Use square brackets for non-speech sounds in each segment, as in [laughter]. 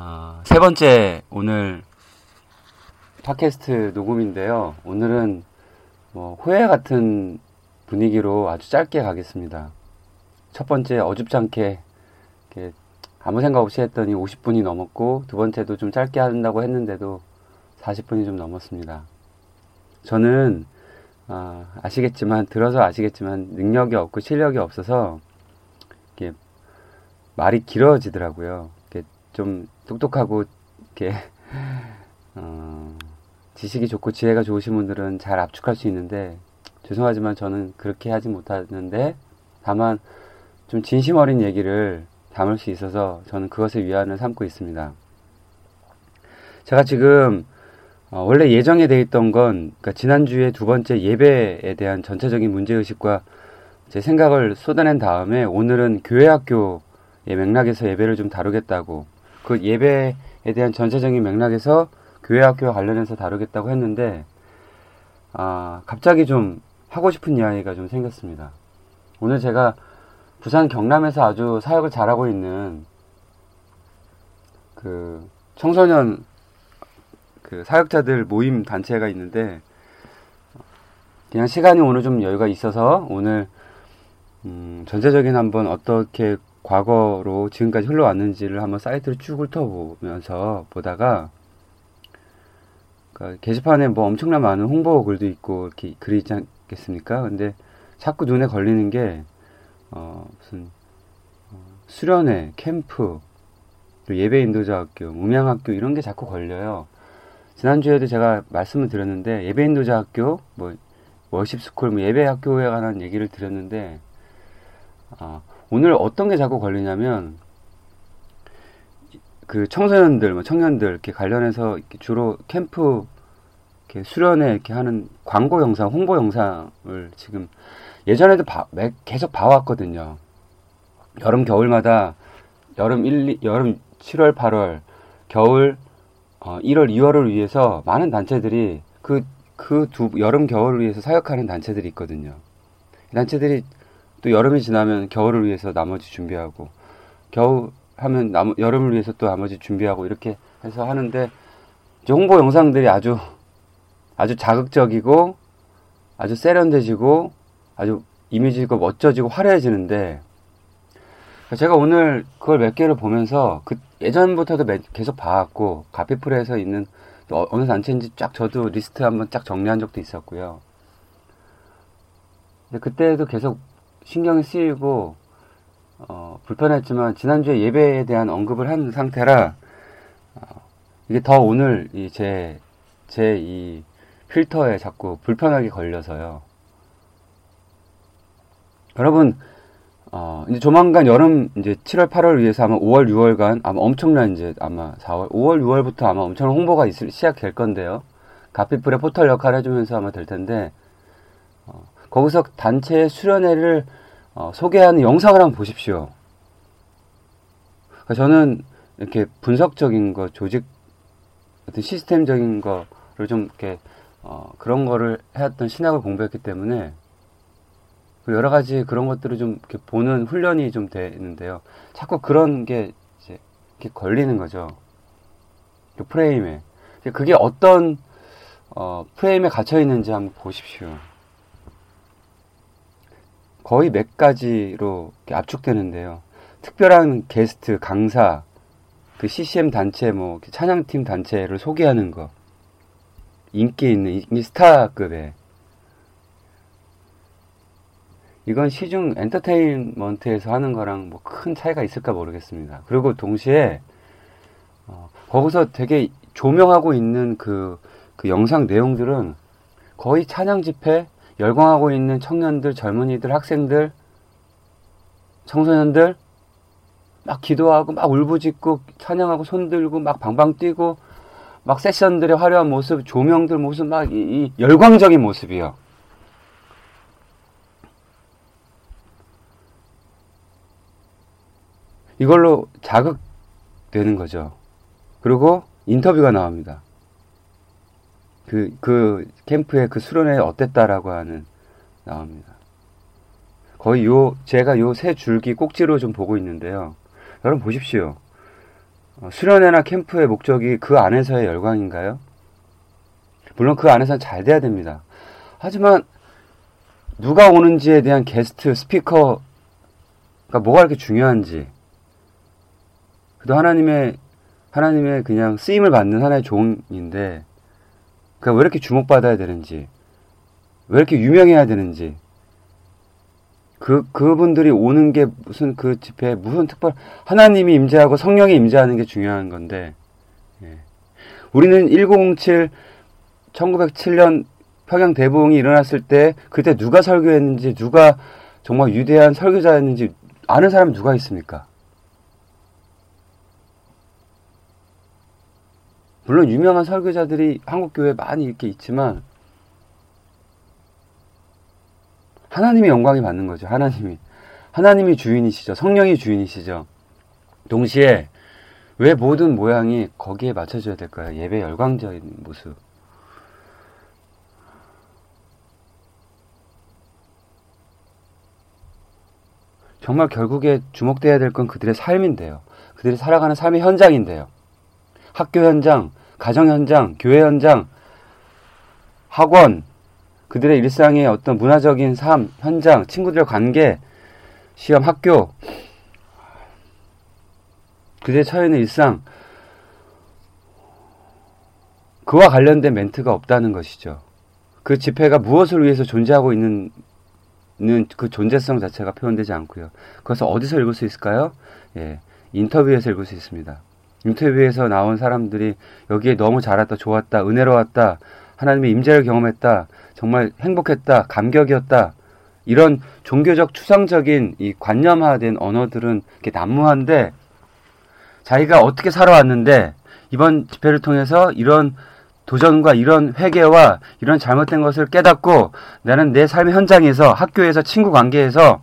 아, 세 번째 오늘 팟캐스트 녹음인데요. 오늘은 뭐 호해 같은 분위기로 아주 짧게 가겠습니다. 첫 번째 어줍지 않게 아무 생각 없이 했더니 50분이 넘었고 두 번째도 좀 짧게 한다고 했는데도 40분이 좀 넘었습니다. 저는 아, 아시겠지만 들어서 아시겠지만 능력이 없고 실력이 없어서 말이 길어지더라고요. 좀 똑똑하고 이렇게 어, 지식이 좋고 지혜가 좋으신 분들은 잘 압축할 수 있는데 죄송하지만 저는 그렇게 하지 못하는데 다만 좀 진심 어린 얘기를 담을 수 있어서 저는 그것에 위안을 삼고 있습니다. 제가 지금 어, 원래 예정에 돼 있던 건 그러니까 지난주에 두 번째 예배에 대한 전체적인 문제의식과 제 생각을 쏟아낸 다음에 오늘은 교회학교의 맥락에서 예배를 좀 다루겠다고 그 예배에 대한 전체적인 맥락에서 교회 학교와 관련해서 다루겠다고 했는데 아 갑자기 좀 하고 싶은 이야기가 좀 생겼습니다. 오늘 제가 부산 경남에서 아주 사역을 잘하고 있는 그 청소년 그 사역자들 모임 단체가 있는데 그냥 시간이 오늘 좀 여유가 있어서 오늘 음, 전체적인 한번 어떻게 과거로 지금까지 흘러왔는지를 한번 사이트를 쭉 훑어보면서 보다가 그러니까 게시판에 뭐 엄청나 많은 홍보 글도 있고 이렇게 글이 있지 않겠습니까? 근데 자꾸 눈에 걸리는 게 어, 무슨 어, 수련회, 캠프, 또 예배 인도자 학교, 음향학교 이런 게 자꾸 걸려요. 지난주에도 제가 말씀을 드렸는데 예배 인도자 학교, 뭐 worship school, 뭐 예배 학교에 관한 얘기를 드렸는데 아, 오늘 어떤 게 자꾸 걸리냐면 그 청소년들, 뭐 청년들 이렇게 관련해서 이렇게 주로 캠프 이렇게 수련회 이렇게 하는 광고 영상, 홍보 영상을 지금 예전에도 봐, 매, 계속 봐왔거든요. 여름 겨울마다 여름 1, 여름 7월 8월 겨울 어, 1월 2월을 위해서 많은 단체들이 그 그 두 여름 겨울을 위해서 사역하는 단체들이 있거든요. 단체들이 또 여름이 지나면 겨울을 위해서 나머지 준비하고 겨울 하면 남, 여름을 위해서 또 나머지 준비하고 이렇게 해서 하는데 홍보 영상들이 아주 아주 자극적이고 아주 세련돼지고 아주 이미지가 멋져지고 화려해지는데 제가 오늘 그걸 몇 개를 보면서 그 예전부터도 계속 봐왔고 가피풀에서 있는 또 어느 단체인지 쫙 저도 리스트 한번 쫙 정리한 적도 있었고요. 근데 그때도 계속 신경이 쓰이고 어, 불편했지만 지난주에 예배에 대한 언급을 한 상태라 어, 이게 더 오늘 제제 이 필터에 자꾸 불편하게 걸려서요. 여러분 어, 이제 조만간 여름 이제 7월 8월 위해서 아마 5월 6월간 아마 엄청난 이제 아마 4월 5월 6월부터 아마 엄청난 홍보가 있을 시작될 건데요. 가피풀의 포털 역할을 해주면서 아마 될 텐데 어, 거기서 단체 수련회를 어, 소개하는 영상을 한번 보십시오. 그러니까 저는 이렇게 분석적인 거, 조직 어떤 시스템적인 거를 좀 이렇게 어, 그런 거를 해왔던 신학을 공부했기 때문에 여러 가지 그런 것들을 좀 이렇게 보는 훈련이 좀 되는데요. 자꾸 그런 게 이제 이렇게 걸리는 거죠. 그 프레임에. 그게 어떤 어, 프레임에 갇혀 있는지 한번 보십시오. 거의 몇 가지로 압축되는데요. 특별한 게스트, 강사, 그 CCM 단체, 뭐 찬양팀 단체를 소개하는 거, 인기 있는 이 스타급의 이건 시중 엔터테인먼트에서 하는 거랑 뭐 큰 차이가 있을까 모르겠습니다. 그리고 동시에 어, 거기서 되게 조명하고 있는 그, 그 영상 내용들은 거의 찬양 집회, 열광하고 있는 청년들, 젊은이들, 학생들, 청소년들 막 기도하고 막 울부짖고 찬양하고 손들고 막 방방 뛰고 막 세션들의 화려한 모습, 조명들 모습 막 이, 이 열광적인 모습이요. 이걸로 자극되는 거죠. 그리고 인터뷰가 나옵니다. 그, 그 캠프의 그 수련회 어땠다라고 하는 나옵니다. 거의 요, 제가 요 세 줄기 꼭지로 좀 보고 있는데요. 여러분 보십시오. 어, 수련회나 캠프의 목적이 그 안에서의 열광인가요? 물론 그 안에서는 잘 돼야 됩니다. 하지만 누가 오는지에 대한 게스트, 스피커가 뭐가 이렇게 중요한지, 그도 하나님의 하나님의 그냥 쓰임을 받는 하나의 종인데, 그왜 이렇게 주목받아야 되는지, 왜 이렇게 유명해야 되는지, 그, 그분들이 오는 게 무슨 그 집회에 무슨 특별, 하나님이 임재하고 성령이 임재하는 게 중요한 건데, 예. 우리는 1907, 1907년 평양 대부흥이 일어났을 때, 그때 누가 설교했는지, 누가 정말 위대한 설교자였는지 아는 사람 누가 있습니까? 물론 유명한 설교자들이 한국 교회에 많이 이렇게 있지만, 하나님의 영광이 받는 거죠. 하나님이. 하나님이 주인이시죠. 성령이 주인이시죠. 동시에 왜 모든 모양이 거기에 맞춰져야 될까요? 예배 열광적인 모습. 정말 결국에 주목돼야 될 건 그들의 삶인데요. 그들이 살아가는 삶의 현장인데요. 학교 현장, 가정 현장, 교회 현장, 학원, 그들의 일상의 어떤 문화적인 삶, 현장, 친구들의 관계, 시험, 학교, 그들의 처해 있는 일상, 그와 관련된 멘트가 없다는 것이죠. 그 집회가 무엇을 위해서 존재하고 있는 그 존재성 자체가 표현되지 않고요. 그것을 어디서 읽을 수 있을까요? 예, 인터뷰에서 읽을 수 있습니다. 인터뷰에서 나온 사람들이 여기에 너무 잘했다, 좋았다, 은혜로웠다, 하나님의 임재를 경험했다, 정말 행복했다, 감격이었다. 이런 종교적 추상적인 이 관념화된 언어들은 이렇게 난무한데 자기가 어떻게 살아왔는데 이번 집회를 통해서 이런 도전과 이런 회개와 이런 잘못된 것을 깨닫고 나는 내 삶의 현장에서 학교에서 친구 관계에서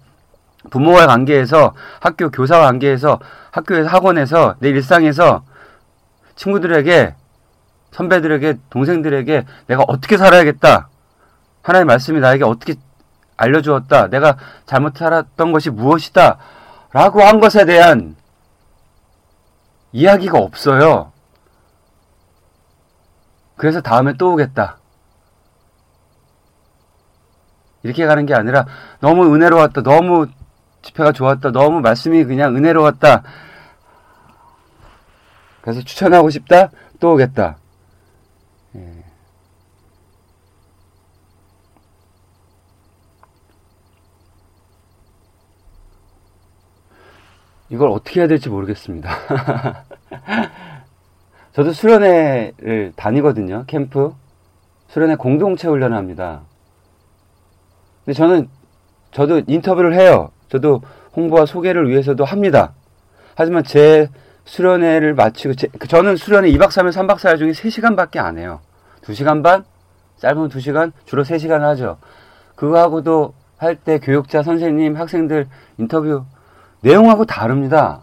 부모와의 관계에서 학교 교사와 관계에서 학교에서 학원에서 내 일상에서 친구들에게 선배들에게 동생들에게 내가 어떻게 살아야겠다 하나님의 말씀이 나에게 어떻게 알려주었다. 내가 잘못 살았던 것이 무엇이다. 라고 한 것에 대한 이야기가 없어요. 그래서 다음에 또 오겠다. 이렇게 가는 게 아니라 너무 은혜로웠다. 너무 집회가 좋았다. 너무 말씀이 그냥 은혜로웠다. 그래서 추천하고 싶다. 또 오겠다. 예. 이걸 어떻게 해야 될지 모르겠습니다. [laughs] 저도 수련회를 다니거든요. 캠프. 수련회 공동체 훈련을 합니다. 근데 저는, 저도 인터뷰를 해요. 저도 홍보와 소개를 위해서도 합니다. 하지만 제 수련회를 마치고, 제, 저는 수련회 2박 3일, 3박 4일 중에 3시간밖에 안 해요. 2시간 반? 짧으면 2시간? 주로 3시간 하죠. 그거 하고도 할 때 교육자, 선생님, 학생들 인터뷰 내용하고 다릅니다.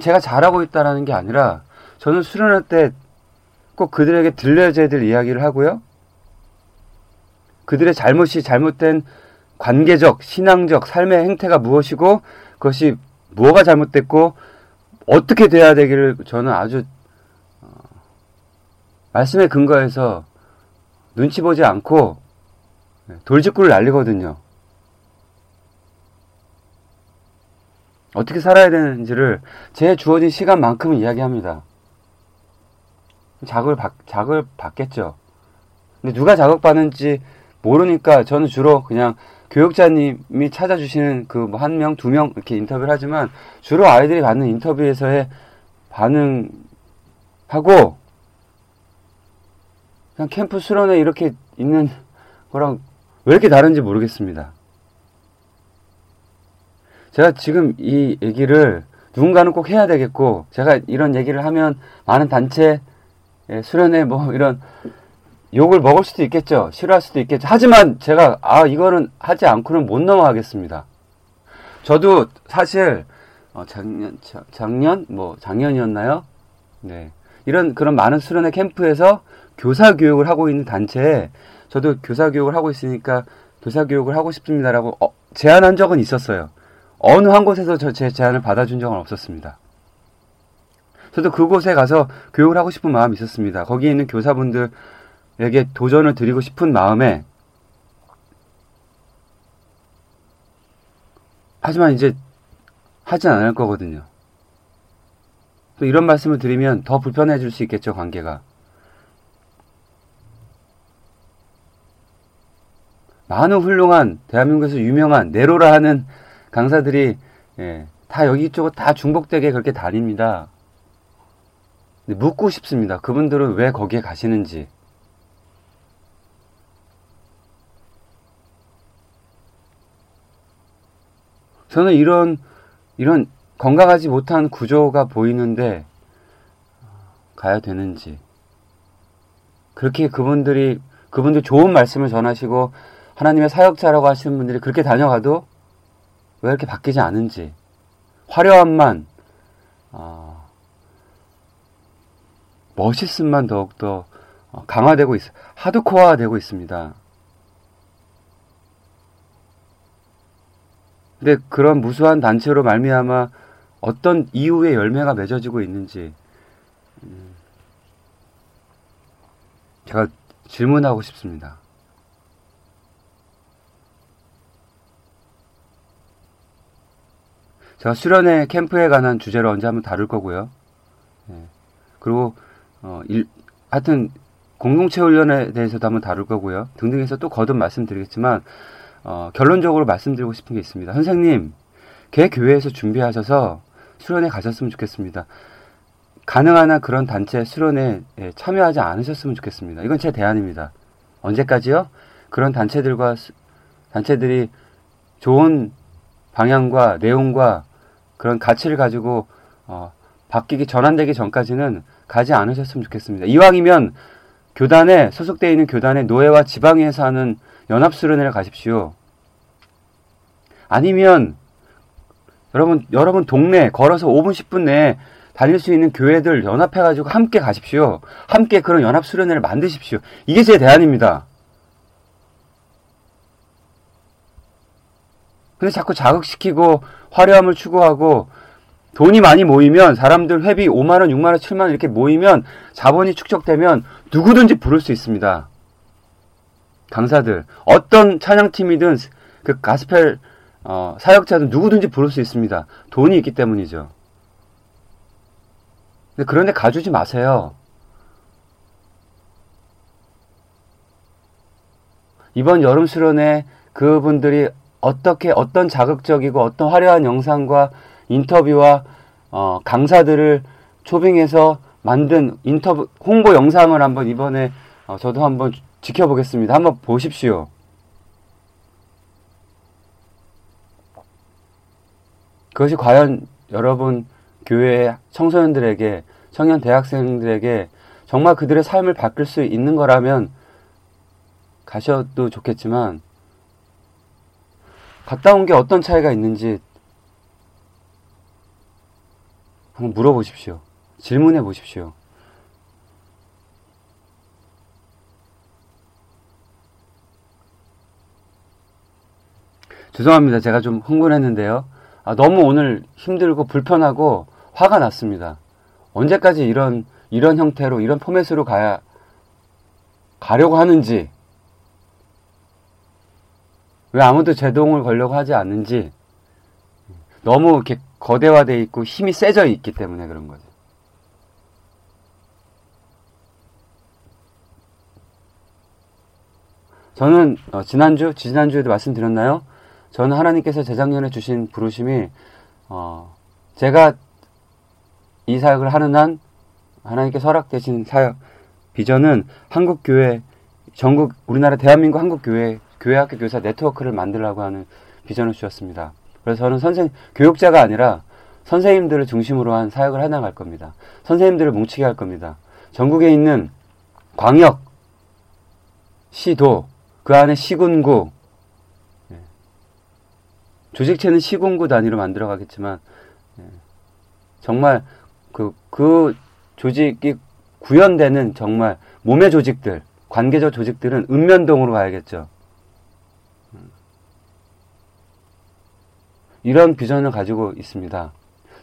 제가 잘하고 있다라는 게 아니라 저는 수련할 때꼭 그들에게 들려줘야 될 이야기를 하고요. 그들의 잘못이 잘못된 관계적, 신앙적, 삶의 행태가 무엇이고 그것이 뭐가 잘못됐고 어떻게 돼야 되기를 저는 아주 어, 말씀에 근거해서 눈치 보지 않고 돌직구를 날리거든요. 어떻게 살아야 되는지를 제 주어진 시간만큼은 이야기합니다. 자극을 받, 자극을 받겠죠. 근데 누가 자극받는지 모르니까 저는 주로 그냥 교육자님이 찾아주시는 그 뭐 한 명, 두 명 이렇게 인터뷰를 하지만 주로 아이들이 받는 인터뷰에서의 반응하고 그냥 캠프 수련회 이렇게 있는 거랑 왜 이렇게 다른지 모르겠습니다. 제가 지금 이 얘기를 누군가는 꼭 해야 되겠고 제가 이런 얘기를 하면 많은 단체 예, 수련회 뭐 이런 욕을 먹을 수도 있겠죠. 싫어할 수도 있겠죠. 하지만 제가 아 이거는 하지 않고는 못 넘어가겠습니다. 저도 사실 어, 작년 자, 작년 뭐 작년이었나요? 네 이런 그런 많은 수련회 캠프에서 교사 교육을 하고 있는 단체에 저도 교사 교육을 하고 있으니까 교사 교육을 하고 싶습니다라고 어, 제안한 적은 있었어요. 어느 한 곳에서 저 제 제안을 받아준 적은 없었습니다. 저도 그곳에 가서 교육을 하고 싶은 마음이 있었습니다. 거기에 있는 교사분들 에게 도전을 드리고 싶은 마음에 하지만 이제 하진 않을 거거든요. 또 이런 말씀을 드리면 더 불편해질 수 있겠죠, 관계가. 많은 훌륭한 대한민국에서 유명한 네로라 하는 강사들이 예, 다 여기 쪽으로 다 중복되게 그렇게 다닙니다. 묻고 싶습니다. 그분들은 왜 거기에 가시는지. 저는 이런 이런 건강하지 못한 구조가 보이는데 가야 되는지 그렇게 그분들이 그분들 좋은 말씀을 전하시고 하나님의 사역자라고 하시는 분들이 그렇게 다녀가도 왜 이렇게 바뀌지 않은지 화려함만 어, 멋있음만 더욱더 강화되고 있어 하드코어되고 있습니다. 근데 그런 무수한 단체로 말미암아 어떤 이후의 열매가 맺어지고 있는지 음, 제가 질문하고 싶습니다. 제가 수련회 캠프에 관한 주제를 언제 한번 다룰 거고요. 네. 그리고 어, 일, 하여튼 공동체 훈련에 대해서도 한번 다룰 거고요. 등등 해서 또 거듭 말씀드리겠지만 어, 결론적으로 말씀드리고 싶은 게 있습니다. 선생님, 개 교회에서 준비하셔서 수련회 가셨으면 좋겠습니다. 가능한 한 그런 단체 수련회 에 참여하지 않으셨으면 좋겠습니다. 이건 제 대안입니다. 언제까지요? 그런 단체들과 단체들이 좋은 방향과 내용과 그런 가치를 가지고 어, 바뀌기 전환되기 전까지는 가지 않으셨으면 좋겠습니다. 이왕이면 교단에 소속되어 있는 교단의 노예와 지방에서 하는 연합수련회를 가십시오. 아니면 여러분 여러분 동네 걸어서 5분 10분 내에 다닐 수 있는 교회들 연합해 가지고 함께 가십시오. 함께 그런 연합 수련회를 만드십시오. 이게 제 대안입니다. 근데 자꾸 자극시키고 화려함을 추구하고 돈이 많이 모이면 사람들 회비 5만 원, 6만 원, 7만 원 이렇게 모이면 자본이 축적되면 누구든지 부를 수 있습니다. 강사들. 어떤 찬양팀이든 그 가스펠 어, 사역자든 누구든지 부를 수 있습니다. 돈이 있기 때문이죠. 근데 그런데 가주지 마세요. 이번 여름 수련회 그분들이 어떻게 어떤 자극적이고 어떤 화려한 영상과 인터뷰와 어, 강사들을 초빙해서 만든 인터뷰 홍보 영상을 한번 이번에 어, 저도 한번 지켜보겠습니다. 한번 보십시오. 그것이 과연 여러분 교회 청소년들에게 청년 대학생들에게 정말 그들의 삶을 바꿀 수 있는 거라면 가셔도 좋겠지만 갔다 온 게 어떤 차이가 있는지 한번 물어보십시오. 질문해 보십시오. 죄송합니다. 제가 좀 흥분했는데요. 아, 너무 오늘 힘들고 불편하고 화가 났습니다. 언제까지 이런, 이런 형태로, 이런 포맷으로 가야, 가려고 하는지, 왜 아무도 제동을 걸려고 하지 않는지 너무 이렇게 거대화돼 있고 힘이 세져 있기 때문에 그런 거죠. 저는 어, 지난주, 지난주에도 말씀드렸나요? 저는 하나님께서 재작년에 주신 부르심이 어, 제가 이 사역을 하는 한 하나님께서 허락되신 사역 비전은 한국 교회 전국 우리나라 대한민국 한국 교회 교회 학교 교사 네트워크를 만들라고 하는 비전을 주셨습니다. 그래서 저는 선생 교육자가 아니라 선생님들을 중심으로 한 사역을 해나갈 겁니다. 선생님들을 뭉치게 할 겁니다. 전국에 있는 광역, 시도, 그 안에 시군구, 예. 조직체는 시군구 단위로 만들어 가겠지만, 예. 정말 그, 그 조직이 구현되는 정말 몸의 조직들, 관계적 조직들은 읍면동으로 가야겠죠. 음. 이런 비전을 가지고 있습니다.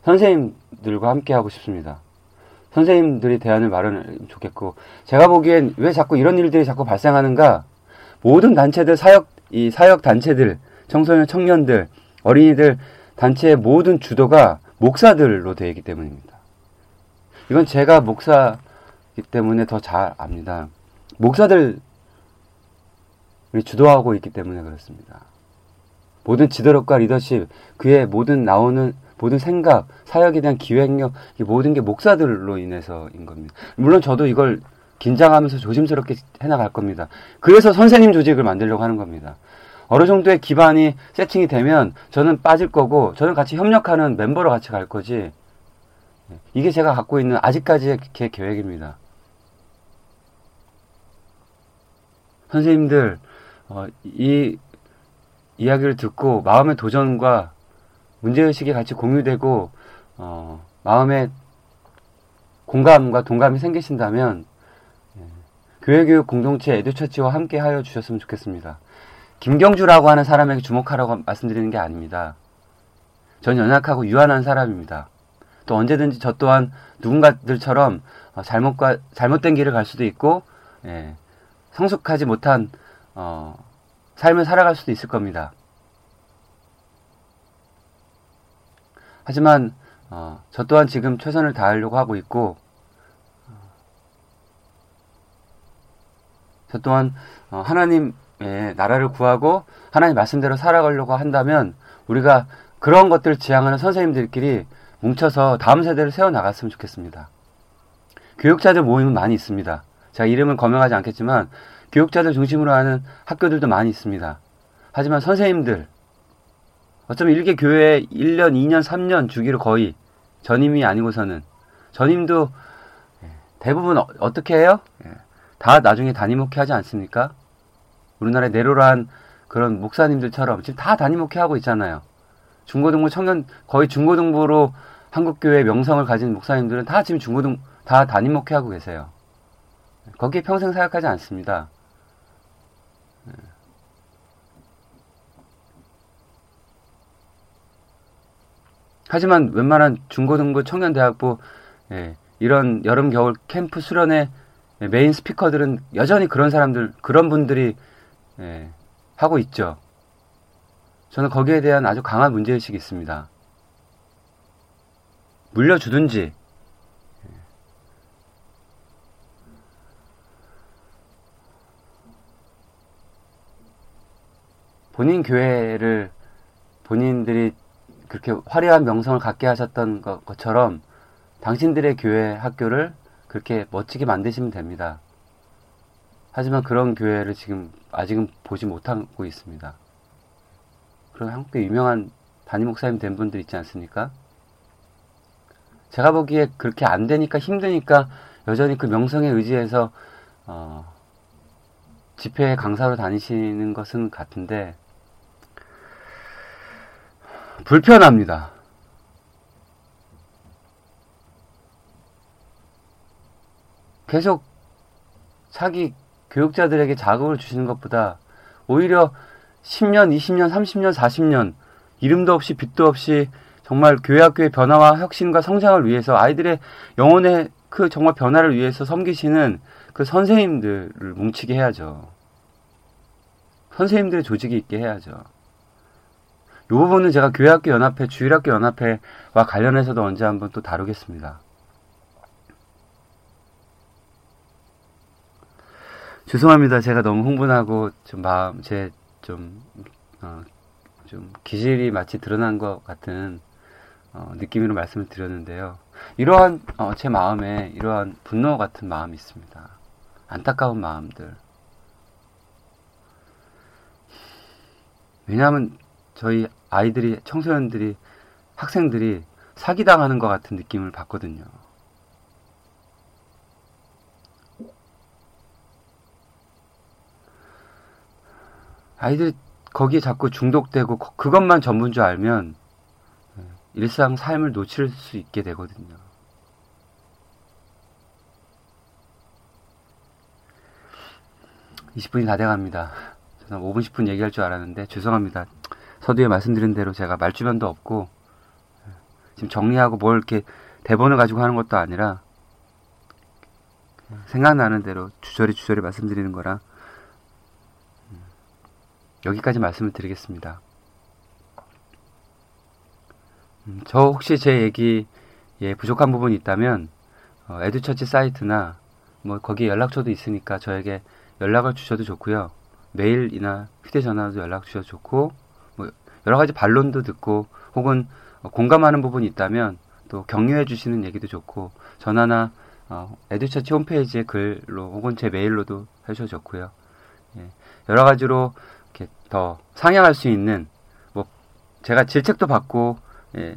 선생님들과 함께 하고 싶습니다. 선생님들이 대안을 마련하면 좋겠고, 제가 보기엔 왜 자꾸 이런 일들이 자꾸 발생하는가? 모든 단체들, 사역, 이 사역 단체들, 청소년, 청년들, 어린이들 단체의 모든 주도가 목사들로 되어 있기 때문입니다. 이건 제가 목사이기 때문에 더 잘 압니다. 목사들이 주도하고 있기 때문에 그렇습니다. 모든 지도력과 리더십, 그의 모든 나오는 모든 생각, 사역에 대한 기획력, 이 모든 게 목사들로 인해서인 겁니다. 물론 저도 이걸 긴장하면서 조심스럽게 해나갈 겁니다. 그래서 선생님 조직을 만들려고 하는 겁니다. 어느 정도의 기반이 세팅이 되면 저는 빠질 거고, 저는 같이 협력하는 멤버로 같이 갈 거지. 이게 제가 갖고 있는 아직까지의 제 계획입니다. 선생님들, 어, 이 이야기를 듣고 마음의 도전과 문제의식이 같이 공유되고, 어, 마음에 공감과 동감이 생기신다면, 예, 교회교육 공동체 에듀처치와 함께 하여 주셨으면 좋겠습니다. 김경주라고 하는 사람에게 주목하라고 말씀드리는 게 아닙니다. 전 연약하고 유한한 사람입니다. 또 언제든지 저 또한 누군가들처럼 어, 잘못과 잘못된 길을 갈 수도 있고 예, 성숙하지 못한 어, 삶을 살아갈 수도 있을 겁니다. 하지만 어, 저 또한 지금 최선을 다하려고 하고 있고 저 또한 어, 하나님 의 나라를 구하고 하나님 말씀대로 살아가려고 한다면 우리가 그런 것들을 지향하는 선생님들끼리 뭉쳐서 다음 세대를 세워 나갔으면 좋겠습니다. 교육자들 모임은 많이 있습니다. 제가 이름을 거명하지 않겠지만 교육자들 중심으로 하는 학교들도 많이 있습니다. 하지만 선생님들 어쩌면 일개 교회 1년, 2년, 3년 주기로 거의 전임이 아니고서는 전임도 대부분 어, 떻게 해요? 예, 다 나중에 담임 목회 하지 않습니까? 우리나라의 내로란 그런 목사님들처럼 지금 다 담임 목회 하고 있잖아요. 중고등부 청년 거의 중고등부로 한국 교회 명성을 가진 목사님들은 다 지금 중고등 다 담임 목회하고 계세요. 거기에 평생 사역하지 않습니다. 하지만 웬만한 중고등부 청년대학부 예, 이런 여름 겨울 캠프 수련회 메인 스피커들은 여전히 그런 사람들 그런 분들이 예, 하고 있죠. 저는 거기에 대한 아주 강한 문제의식이 있습니다. 물려주든지, 본인 교회를 본인들이 그렇게 화려한 명성을 갖게 하셨던 것처럼 당신들의 교회 학교를 그렇게 멋지게 만드시면 됩니다. 하지만 그런 교회를 지금 아직은 보지 못하고 있습니다. 그런 한국의 유명한 담임 목사님 된 분들 있지 않습니까? 제가 보기에 그렇게 안 되니까 힘드니까 여전히 그 명성에 의지해서 어, 집회 강사로 다니시는 것은 같은데 불편합니다. 계속 자기 교육자들에게 자극을 주시는 것보다 오히려 10년, 20년, 30년, 40년 이름도 없이 빛도 없이 정말 교회 학교의 변화와 혁신과 성장을 위해서 아이들의 영혼의 그 정말 변화를 위해서 섬기시는 그 선생님들을 뭉치게 해야죠. 선생님들의 조직이 있게 해야죠. 이 부분은 제가 교회학교 연합회, 주일학교 연합회와 관련해서도 언제 한번 또 다루겠습니다. 죄송합니다. 제가 너무 흥분하고 좀 마음 제좀 어, 좀 기질이 마치 드러난 것 같은 어, 느낌으로 말씀을 드렸는데요. 이러한 어, 제 마음에 이러한 분노 같은 마음이 있습니다. 안타까운 마음들. 왜냐하면 저희 아이들이 청소년들이 학생들이 사기당하는 것 같은 느낌을 받거든요. 아이들이 거기에 자꾸 중독되고 그것만 전부인 줄 알면 네, 일상 삶을 놓칠 수 있게 되거든요. (20분이) 다 돼갑니다 저는 (5분) (10분) 얘기할 줄 알았는데 죄송합니다 서두에 말씀드린 대로 제가 말주변도 없고 지금 정리하고 뭘 이렇게 대본을 가지고 하는 것도 아니라 생각나는 대로 주저리 주저리 말씀드리는 거라 여기까지 말씀을 드리겠습니다. 음, 저 혹시 제 얘기에 부족한 부분이 있다면 어, 에듀처치 사이트나 뭐 거기 연락처도 있으니까 저에게 연락을 주셔도 좋고요. 메일이나 휴대전화도 연락 주셔도 좋고 뭐 여러 가지 반론도 듣고 혹은 공감하는 부분이 있다면 또 격려해 주시는 얘기도 좋고 전화나 어, 에듀처치 홈페이지의 글로 혹은 제 메일로도 해주셔도 좋고요. 예, 여러 가지로 이렇게 더 상향할 수 있는 뭐 제가 질책도 받고 예,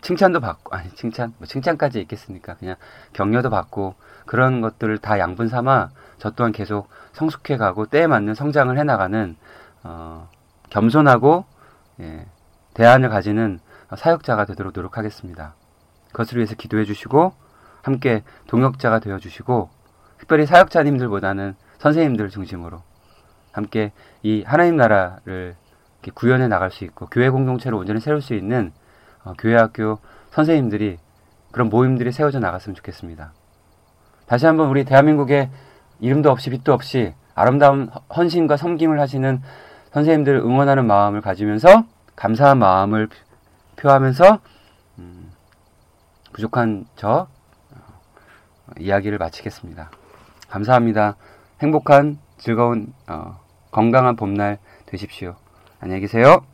칭찬도 받고 아니 칭찬 뭐 칭찬까지 있겠습니까? 그냥 격려도 받고 그런 것들을 다 양분 삼아 저 또한 계속 성숙해 가고 때에 맞는 성장을 해 나가는 어, 겸손하고 예, 대안을 가지는 사역자가 되도록 노력하겠습니다. 그것을 위해서 기도해 주시고 함께 동역자가 되어 주시고 특별히 사역자님들보다는 선생님들 중심으로 함께 이 하나님 나라를 구현해 나갈 수 있고 교회 공동체를 온전히 세울 수 있는 어, 교회 학교 선생님들이 그런 모임들이 세워져 나갔으면 좋겠습니다. 다시 한번 우리 대한민국의 이름도 없이 빛도 없이 아름다운 헌신과 섬김을 하시는 선생님들 응원하는 마음을 가지면서 감사한 마음을 표하면서 음, 부족한 저 어, 이야기를 마치겠습니다. 감사합니다. 행복한 즐거운 어, 건강한 봄날 되십시오. 안녕히 계세요.